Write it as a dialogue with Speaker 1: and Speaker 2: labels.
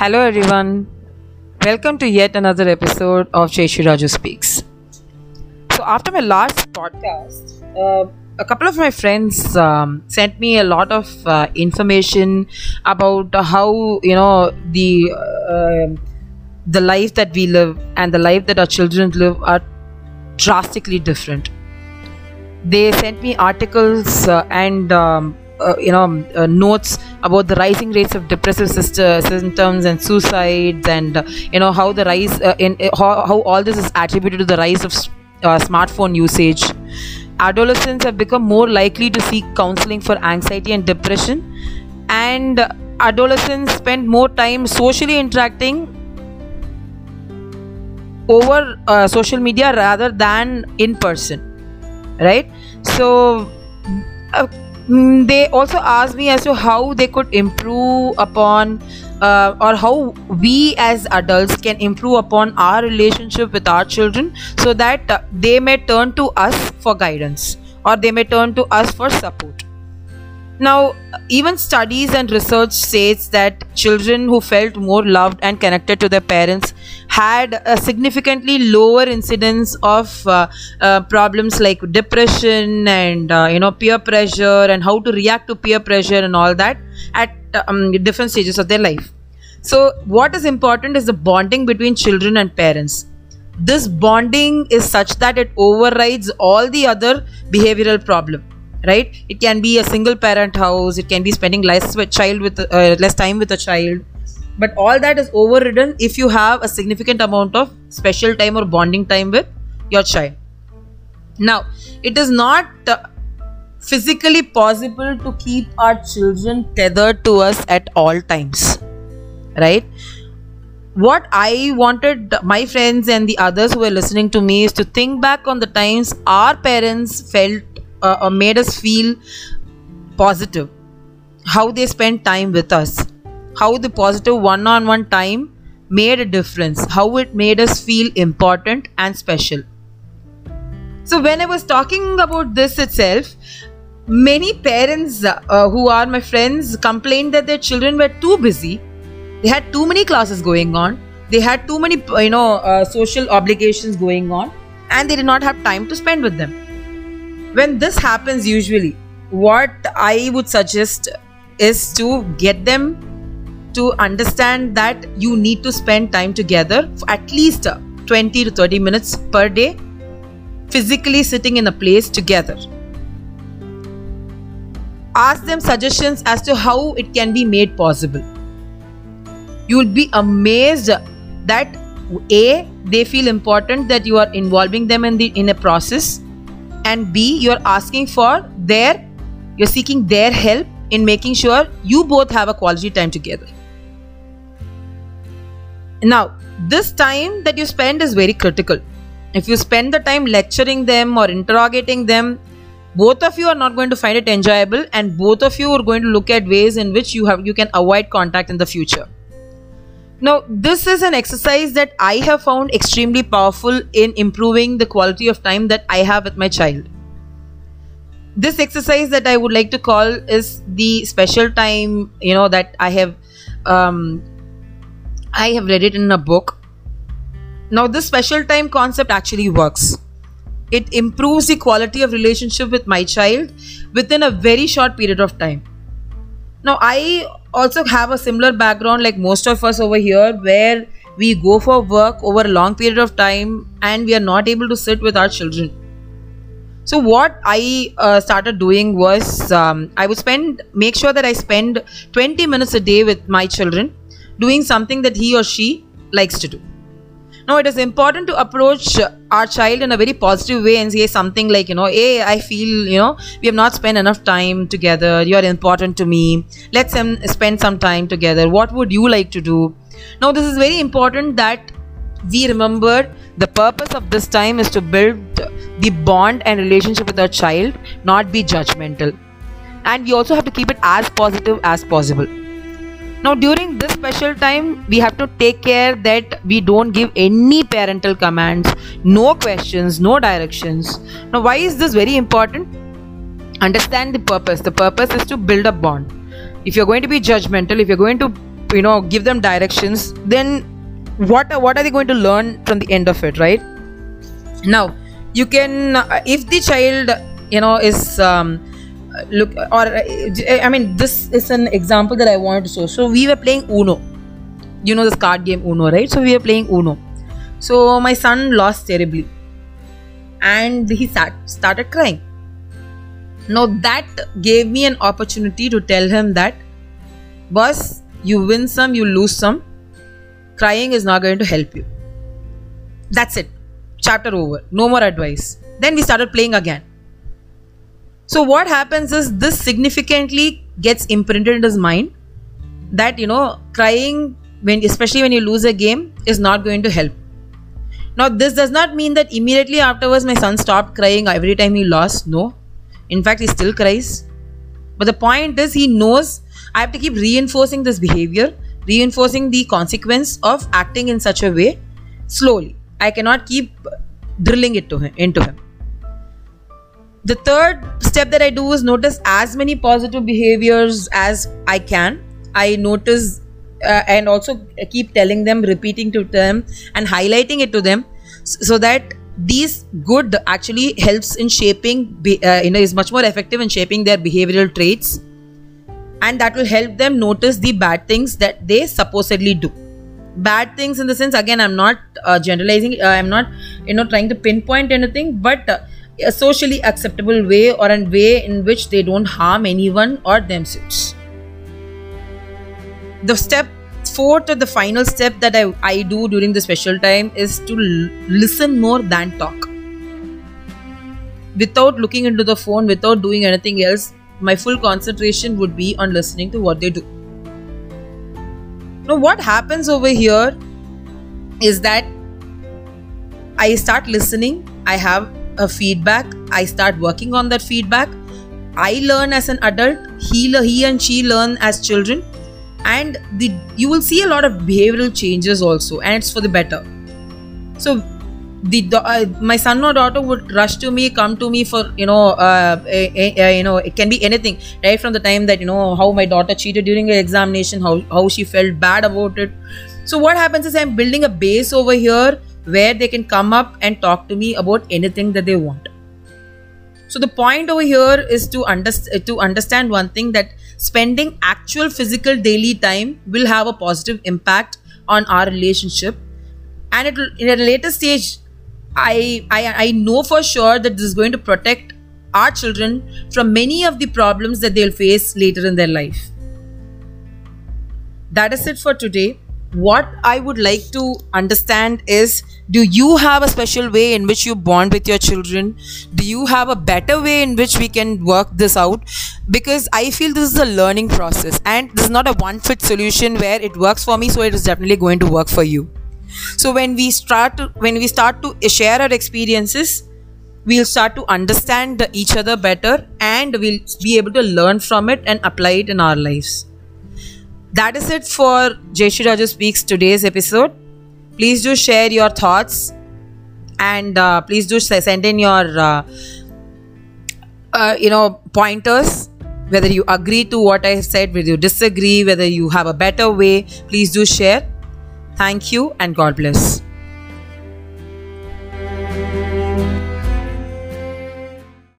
Speaker 1: Hello, everyone. Welcome to yet another episode of Jayashree Raju Speaks. So, after my last podcast, uh, a couple of my friends um, sent me a lot of uh, information about how you know the uh, the life that we live and the life that our children live are drastically different. They sent me articles uh, and um, uh, you know uh, notes about the rising rates of depressive symptoms and suicides and uh, you know how the rise uh, in uh, how, how all this is attributed to the rise of uh, smartphone usage. Adolescents have become more likely to seek counseling for anxiety and depression. And adolescents spend more time socially interacting over uh, social media rather than in person right? So uh, they also asked me as to how they could improve upon uh, or how we as adults can improve upon our relationship with our children so that uh, they may turn to us for guidance or they may turn to us for support now, even studies and research says that children who felt more loved and connected to their parents had a significantly lower incidence of uh, uh, problems like depression and uh, you know peer pressure and how to react to peer pressure and all that at um, different stages of their life. So, what is important is the bonding between children and parents. This bonding is such that it overrides all the other behavioral problem right? It can be a single parent house it can be spending less with child with uh, less time with a child. But all that is overridden if you have a significant amount of special time or bonding time with your child. Now it is not uh, physically possible to keep our children tethered to us at all times right? What i wanted my friends and the others who were listening to me is to think back on the times our parents felt uh, uh, made us feel positive. How they spent time with us. How the positive one-on-one time made a difference. How it made us feel important and special. So when i was talking about this itself many parents uh, who are my friends complained that their children were too busy. They had too many classes going on. They had too many you know uh, social obligations going on. And they did not have time to spend with them when this happens usually what i would suggest is to get them to understand that you need to spend time together at least uh, 20 to 30 minutes per day physically sitting in a place together. Ask them suggestions as to how it can be made possible. You will be amazed that a they feel important that you are involving them in the in a process and b you're asking for their you're seeking their help in making sure you both have a quality time together. Now this time that you spend is very critical. If you spend the time lecturing them or interrogating them both of you are not going to find it enjoyable and both of you are going to look at ways in which you have you can avoid contact in the future now, this is an exercise that I have found extremely powerful in improving the quality of time that I have with my child. This exercise that I would like to call is the special time, you know, that I have um, I have read it in a book. Now, this special time concept actually works. It improves the quality of relationship with my child within a very short period of time. Now, I also have a similar background like most of us over here, where we go for work over a long period of time and we are not able to sit with our children. So, what I uh, started doing was um, I would spend, make sure that I spend 20 minutes a day with my children doing something that he or she likes to do. Now, it is important to approach our child in a very positive way and say something like, you know, hey, I feel, you know, we have not spent enough time together. You are important to me. Let's spend some time together. What would you like to do? Now, this is very important that we remember the purpose of this time is to build the bond and relationship with our child, not be judgmental. And we also have to keep it as positive as possible. Now, during this special time, we have to take care that we don't give any parental commands, no questions, no directions. Now, why is this very important? Understand the purpose. The purpose is to build a bond. If you're going to be judgmental, if you're going to you know give them directions then what what are they going to learn from the end of it right now you can uh, if the child you know is um, look or uh, i mean this is an example that i wanted to show. So we were playing uno. You know this card game uno right? So we were playing uno. So my son lost terribly. And he sat, started crying. Now that gave me an opportunity to tell him that boss you win some you lose some. Crying is not going to help you. That's it. Chapter over. No more advice. Then we started playing again so what happens is this significantly gets imprinted in his mind that you know crying when especially when you lose a game is not going to help. Now this does not mean that immediately afterwards my son stopped crying every time he lost. No. In fact he still cries. But the point is he knows i have to keep reinforcing this behavior reinforcing the consequence of acting in such a way slowly. I cannot keep drilling it to him into him the third step that i do is notice as many positive behaviors as i can. I notice uh, and also keep telling them repeating to them and highlighting it to them so that these good actually helps in shaping uh, you know is much more effective in shaping their behavioral traits. And that will help them notice the bad things that they supposedly do. Bad things in the sense again i'm not uh, generalizing uh, i'm not you know trying to pinpoint anything but uh, a socially acceptable way or a way in which they don't harm anyone or themselves. The step fourth or the final step that I, I do during the special time is to l- listen more than talk. Without looking into the phone without doing anything else my full concentration would be on listening to what they do. Now what happens over here is that i start listening. I have a feedback. I start working on that feedback. I learn as an adult. He, he and she learn as children. And the you will see a lot of behavioral changes also and it's for the better. So the uh, my son or daughter would rush to me come to me for you know uh, you know it can be anything. Right from the time that you know how my daughter cheated during the examination how how she felt bad about it. So what happens is i'm building a base over here where they can come up and talk to me about anything that they want. So the point over here is to understand to understand one thing that spending actual physical daily time will have a positive impact on our relationship. And it in a later stage I, I i know for sure that this is going to protect our children from many of the problems that they'll face later in their life. That is it for today what I would like to understand is do you have a special way in which you bond with your children? Do you have a better way in which we can work this out? Because I feel this is a learning process and this is not a one fit solution where it works for me, so it is definitely going to work for you. So when we start to, when we start to share our experiences, we'll start to understand each other better and we'll be able to learn from it and apply it in our lives that is it for Jayashree Raju Speaks today's episode. Please do share your thoughts and uh, please do send in your uh, uh, you know pointers whether you agree to what I have said, whether you disagree, whether you have a better way. Please do share. Thank you and God bless.